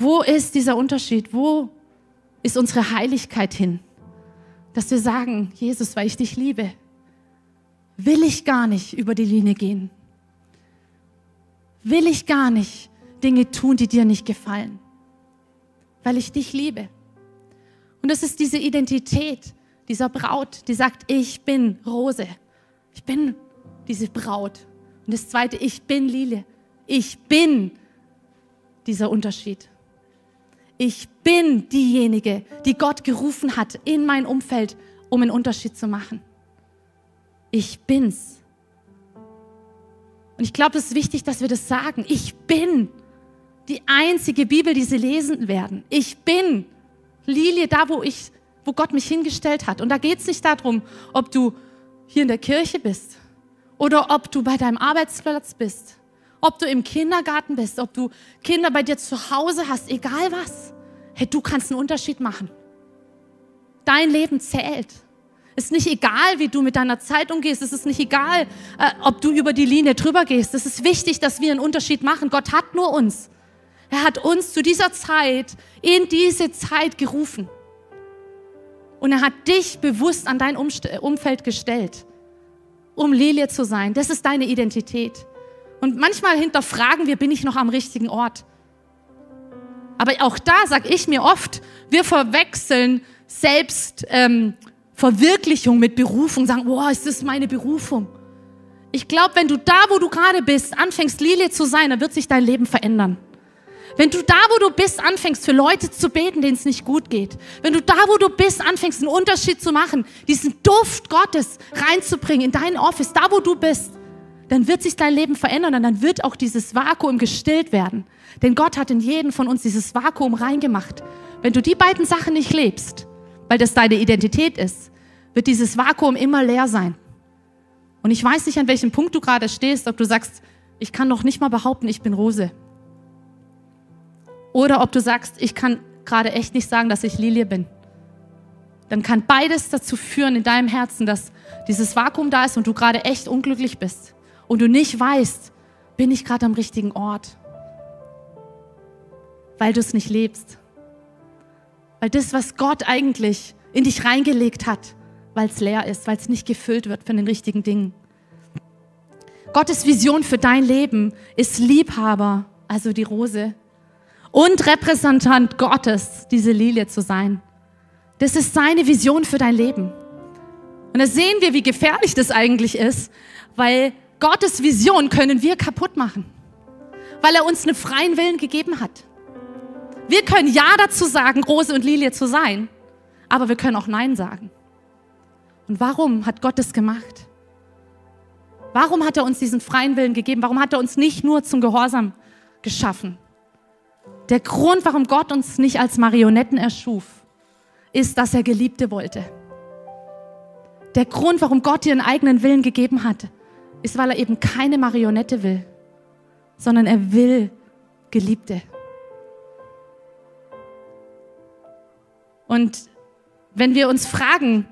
Wo ist dieser Unterschied? Wo ist unsere Heiligkeit hin? Dass wir sagen, Jesus, weil ich dich liebe, will ich gar nicht über die Linie gehen. Will ich gar nicht Dinge tun, die dir nicht gefallen, weil ich dich liebe. Und das ist diese Identität dieser Braut, die sagt, ich bin Rose. Ich bin diese Braut. Und das zweite, ich bin Lilie. Ich bin dieser Unterschied. Ich bin diejenige, die Gott gerufen hat in mein Umfeld, um einen Unterschied zu machen ich bin's. Und ich glaube, es ist wichtig, dass wir das sagen. Ich bin die einzige Bibel, die sie lesen werden. Ich bin Lilie da, wo ich, wo Gott mich hingestellt hat. Und da geht es nicht darum, ob du hier in der Kirche bist oder ob du bei deinem Arbeitsplatz bist, ob du im Kindergarten bist, ob du Kinder bei dir zu Hause hast, egal was. Hey, du kannst einen Unterschied machen. Dein Leben zählt. Es ist nicht egal, wie du mit deiner Zeit umgehst. Es ist nicht egal, äh, ob du über die Linie drüber gehst. Es ist wichtig, dass wir einen Unterschied machen. Gott hat nur uns. Er hat uns zu dieser Zeit, in diese Zeit gerufen. Und er hat dich bewusst an dein Umfeld gestellt, um Lilie zu sein. Das ist deine Identität. Und manchmal hinterfragen wir, bin ich noch am richtigen Ort? Aber auch da sage ich mir oft, wir verwechseln selbst ähm, Verwirklichung mit Berufung, sagen, boah, ist das meine Berufung? Ich glaube, wenn du da, wo du gerade bist, anfängst, Lilie zu sein, dann wird sich dein Leben verändern. Wenn du da, wo du bist, anfängst, für Leute zu beten, denen es nicht gut geht. Wenn du da, wo du bist, anfängst, einen Unterschied zu machen, diesen Duft Gottes reinzubringen in dein Office, da, wo du bist, dann wird sich dein Leben verändern und dann wird auch dieses Vakuum gestillt werden. Denn Gott hat in jeden von uns dieses Vakuum reingemacht. Wenn du die beiden Sachen nicht lebst, weil das deine Identität ist, wird dieses Vakuum immer leer sein. Und ich weiß nicht, an welchem Punkt du gerade stehst, ob du sagst, ich kann noch nicht mal behaupten, ich bin Rose. Oder ob du sagst, ich kann gerade echt nicht sagen, dass ich Lilie bin. Dann kann beides dazu führen in deinem Herzen, dass dieses Vakuum da ist und du gerade echt unglücklich bist und du nicht weißt, bin ich gerade am richtigen Ort, weil du es nicht lebst. Weil das, was Gott eigentlich in dich reingelegt hat, weil es leer ist, weil es nicht gefüllt wird von den richtigen Dingen. Gottes Vision für dein Leben ist Liebhaber, also die Rose, und Repräsentant Gottes, diese Lilie zu sein. Das ist seine Vision für dein Leben. Und da sehen wir, wie gefährlich das eigentlich ist, weil Gottes Vision können wir kaputt machen, weil er uns einen freien Willen gegeben hat. Wir können Ja dazu sagen, Rose und Lilie zu sein, aber wir können auch Nein sagen. Und warum hat Gott das gemacht? Warum hat er uns diesen freien Willen gegeben? Warum hat er uns nicht nur zum Gehorsam geschaffen? Der Grund, warum Gott uns nicht als Marionetten erschuf, ist, dass er Geliebte wollte. Der Grund, warum Gott dir einen eigenen Willen gegeben hat, ist, weil er eben keine Marionette will, sondern er will Geliebte. Und wenn wir uns fragen,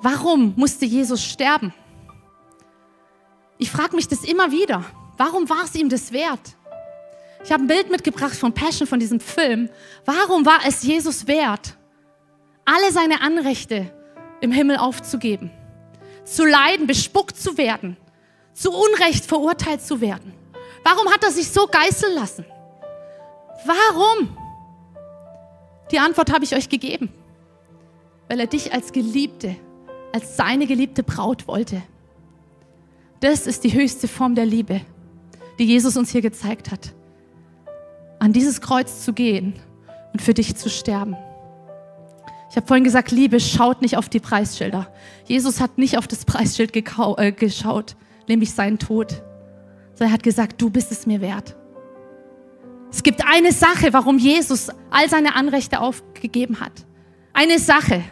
warum musste Jesus sterben? Ich frage mich das immer wieder. Warum war es ihm das wert? Ich habe ein Bild mitgebracht von Passion, von diesem Film. Warum war es Jesus wert, alle seine Anrechte im Himmel aufzugeben? Zu leiden, bespuckt zu werden, zu Unrecht verurteilt zu werden? Warum hat er sich so geißeln lassen? Warum? Die Antwort habe ich euch gegeben. Weil er dich als Geliebte, als seine geliebte Braut wollte. Das ist die höchste Form der Liebe, die Jesus uns hier gezeigt hat. An dieses Kreuz zu gehen und für dich zu sterben. Ich habe vorhin gesagt, Liebe schaut nicht auf die Preisschilder. Jesus hat nicht auf das Preisschild äh, geschaut, nämlich seinen Tod. Sondern er hat gesagt, du bist es mir wert. Es gibt eine Sache, warum Jesus all seine Anrechte aufgegeben hat. Eine Sache,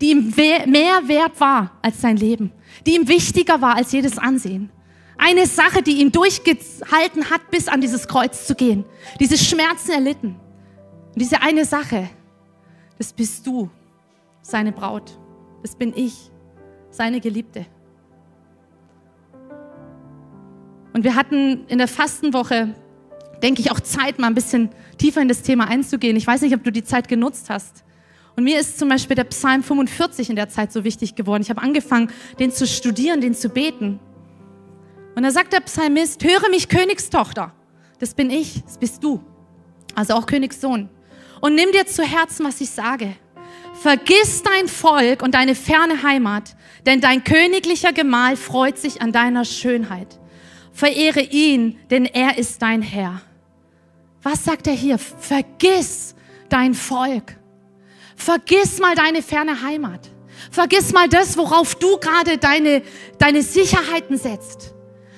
die ihm mehr wert war als sein Leben, die ihm wichtiger war als jedes Ansehen. Eine Sache, die ihn durchgehalten hat, bis an dieses Kreuz zu gehen. Diese Schmerzen erlitten. Und diese eine Sache, das bist du, seine Braut. Das bin ich, seine Geliebte. Und wir hatten in der Fastenwoche denke ich, auch Zeit, mal ein bisschen tiefer in das Thema einzugehen. Ich weiß nicht, ob du die Zeit genutzt hast. Und mir ist zum Beispiel der Psalm 45 in der Zeit so wichtig geworden. Ich habe angefangen, den zu studieren, den zu beten. Und da sagt der Psalmist, höre mich Königstochter. Das bin ich, das bist du. Also auch Königssohn. Und nimm dir zu Herzen, was ich sage. Vergiss dein Volk und deine ferne Heimat, denn dein königlicher Gemahl freut sich an deiner Schönheit. Verehre ihn, denn er ist dein Herr. Was sagt er hier? Vergiss dein Volk. Vergiss mal deine ferne Heimat. Vergiss mal das, worauf du gerade deine, deine Sicherheiten setzt.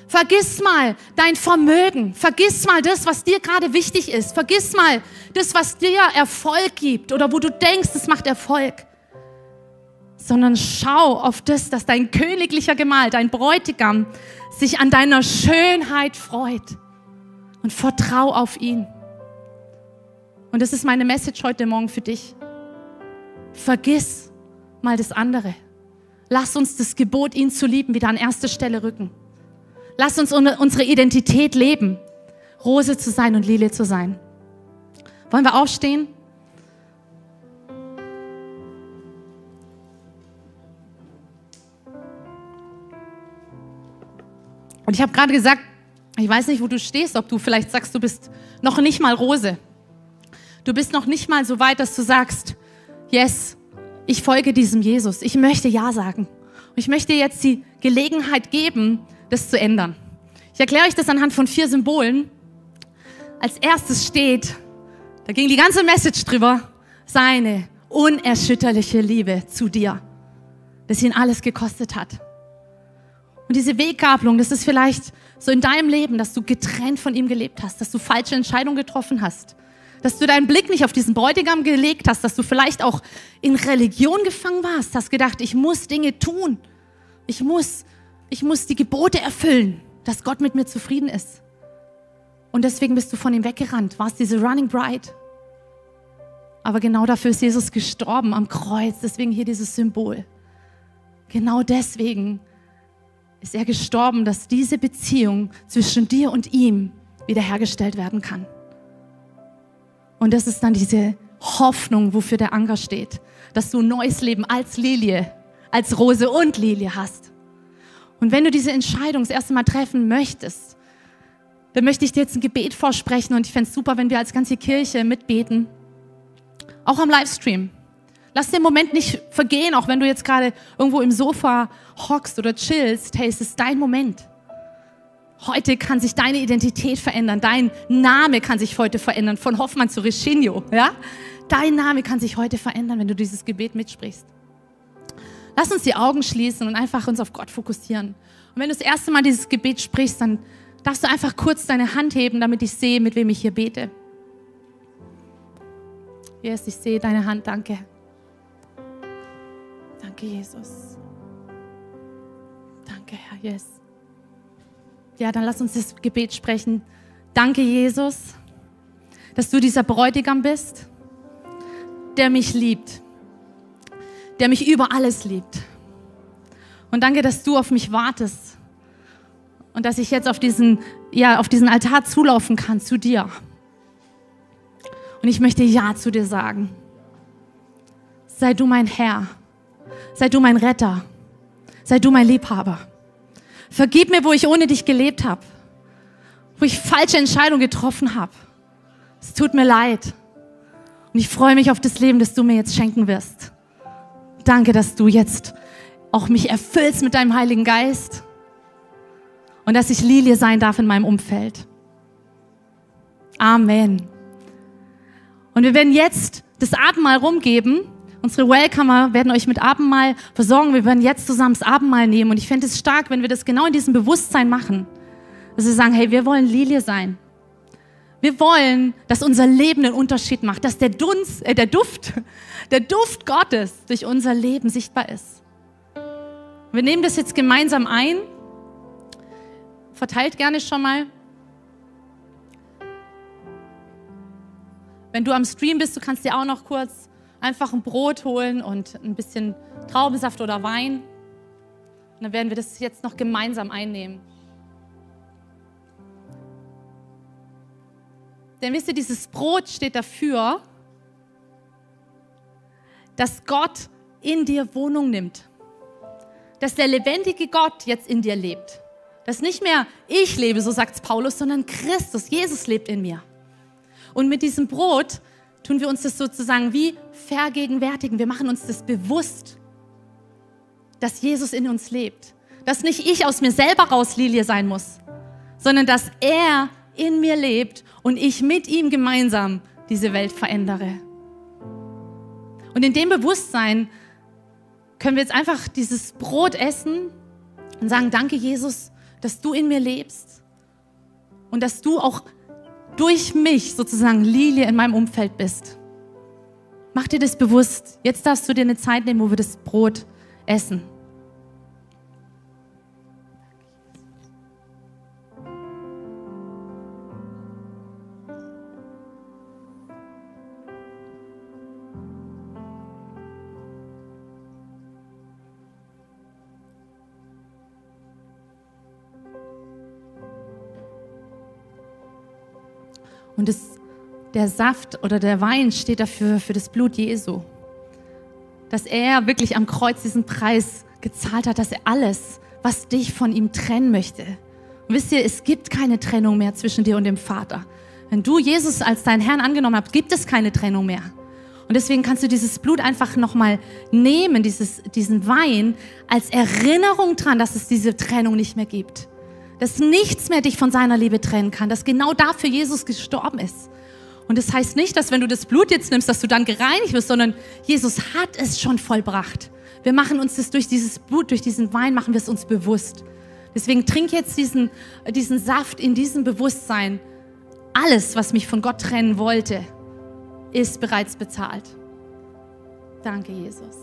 Vergiss mal dein Vermögen. Vergiss mal das, was dir gerade wichtig ist. Vergiss mal das, was dir Erfolg gibt oder wo du denkst, es macht Erfolg. Sondern schau auf das, dass dein königlicher Gemahl, dein Bräutigam, sich an deiner Schönheit freut. Und vertrau auf ihn. Und das ist meine Message heute Morgen für dich. Vergiss mal das andere. Lass uns das Gebot, ihn zu lieben, wieder an erste Stelle rücken. Lass uns unsere Identität leben, Rose zu sein und Lilie zu sein. Wollen wir aufstehen? Und ich habe gerade gesagt, ich weiß nicht, wo du stehst, ob du vielleicht sagst, du bist noch nicht mal Rose. Du bist noch nicht mal so weit, dass du sagst, yes, ich folge diesem Jesus. Ich möchte Ja sagen. Und ich möchte jetzt die Gelegenheit geben, das zu ändern. Ich erkläre euch das anhand von vier Symbolen. Als erstes steht, da ging die ganze Message drüber, seine unerschütterliche Liebe zu dir, das ihn alles gekostet hat. Und diese Weggabelung, das ist vielleicht so in deinem Leben, dass du getrennt von ihm gelebt hast, dass du falsche Entscheidungen getroffen hast, dass du deinen Blick nicht auf diesen Bräutigam gelegt hast, dass du vielleicht auch in Religion gefangen warst, hast gedacht, ich muss Dinge tun, ich muss, ich muss die Gebote erfüllen, dass Gott mit mir zufrieden ist. Und deswegen bist du von ihm weggerannt, warst diese Running Bride. Aber genau dafür ist Jesus gestorben am Kreuz, deswegen hier dieses Symbol. Genau deswegen ist er gestorben, dass diese Beziehung zwischen dir und ihm wiederhergestellt werden kann. Und das ist dann diese Hoffnung, wofür der Anker steht, dass du ein neues Leben als Lilie, als Rose und Lilie hast. Und wenn du diese Entscheidung das erste Mal treffen möchtest, dann möchte ich dir jetzt ein Gebet vorsprechen und ich fände es super, wenn wir als ganze Kirche mitbeten. Auch am Livestream. Lass den Moment nicht vergehen, auch wenn du jetzt gerade irgendwo im Sofa hockst oder chillst. Hey, es ist dein Moment. Heute kann sich deine Identität verändern. Dein Name kann sich heute verändern. Von Hoffmann zu Reschinho. Ja? Dein Name kann sich heute verändern, wenn du dieses Gebet mitsprichst. Lass uns die Augen schließen und einfach uns auf Gott fokussieren. Und wenn du das erste Mal dieses Gebet sprichst, dann darfst du einfach kurz deine Hand heben, damit ich sehe, mit wem ich hier bete. Yes, ich sehe deine Hand, danke. Danke, Jesus. Danke, Herr, yes. Ja, dann lass uns das Gebet sprechen. Danke, Jesus, dass du dieser Bräutigam bist, der mich liebt, der mich über alles liebt. Und danke, dass du auf mich wartest und dass ich jetzt auf diesen, ja, auf diesen Altar zulaufen kann zu dir. Und ich möchte Ja zu dir sagen. Sei du mein Herr. Sei du mein Retter. Sei du mein Liebhaber. Vergib mir, wo ich ohne dich gelebt habe. Wo ich falsche Entscheidungen getroffen habe. Es tut mir leid. Und ich freue mich auf das Leben, das du mir jetzt schenken wirst. Danke, dass du jetzt auch mich erfüllst mit deinem Heiligen Geist und dass ich Lilie sein darf in meinem Umfeld. Amen. Und wir werden jetzt das Abendmahl rumgeben. Unsere Welcomer werden euch mit Abendmahl versorgen. Wir werden jetzt zusammen das Abendmahl nehmen. Und ich fände es stark, wenn wir das genau in diesem Bewusstsein machen. Dass wir sagen, hey, wir wollen Lilie sein. Wir wollen, dass unser Leben einen Unterschied macht, dass der, Dunst, äh, der Duft, der Duft Gottes durch unser Leben sichtbar ist. Wir nehmen das jetzt gemeinsam ein. Verteilt gerne schon mal. Wenn du am Stream bist, du kannst dir auch noch kurz einfach ein Brot holen und ein bisschen Traubensaft oder Wein. Und dann werden wir das jetzt noch gemeinsam einnehmen. Denn wisst ihr, dieses Brot steht dafür, dass Gott in dir Wohnung nimmt. Dass der lebendige Gott jetzt in dir lebt. Dass nicht mehr ich lebe, so sagt es Paulus, sondern Christus, Jesus lebt in mir. Und mit diesem Brot tun wir uns das sozusagen wie vergegenwärtigen. Wir machen uns das bewusst, dass Jesus in uns lebt. Dass nicht ich aus mir selber raus Lilie sein muss, sondern dass er in mir lebt und ich mit ihm gemeinsam diese Welt verändere. Und in dem Bewusstsein können wir jetzt einfach dieses Brot essen und sagen, danke Jesus, dass du in mir lebst und dass du auch durch mich sozusagen Lilie in meinem Umfeld bist. Mach dir das bewusst. Jetzt darfst du dir eine Zeit nehmen, wo wir das Brot essen. Und das, der Saft oder der Wein steht dafür für das Blut Jesu. Dass er wirklich am Kreuz diesen Preis gezahlt hat, dass er alles, was dich von ihm trennen möchte. Und wisst ihr, es gibt keine Trennung mehr zwischen dir und dem Vater. Wenn du Jesus als deinen Herrn angenommen hast, gibt es keine Trennung mehr. Und deswegen kannst du dieses Blut einfach nochmal nehmen, dieses, diesen Wein, als Erinnerung dran, dass es diese Trennung nicht mehr gibt dass nichts mehr dich von seiner Liebe trennen kann, dass genau dafür Jesus gestorben ist. Und das heißt nicht, dass wenn du das Blut jetzt nimmst, dass du dann gereinigt wirst, sondern Jesus hat es schon vollbracht. Wir machen uns das durch dieses Blut, durch diesen Wein, machen wir es uns bewusst. Deswegen trink jetzt diesen, diesen Saft in diesem Bewusstsein. Alles, was mich von Gott trennen wollte, ist bereits bezahlt. Danke, Jesus.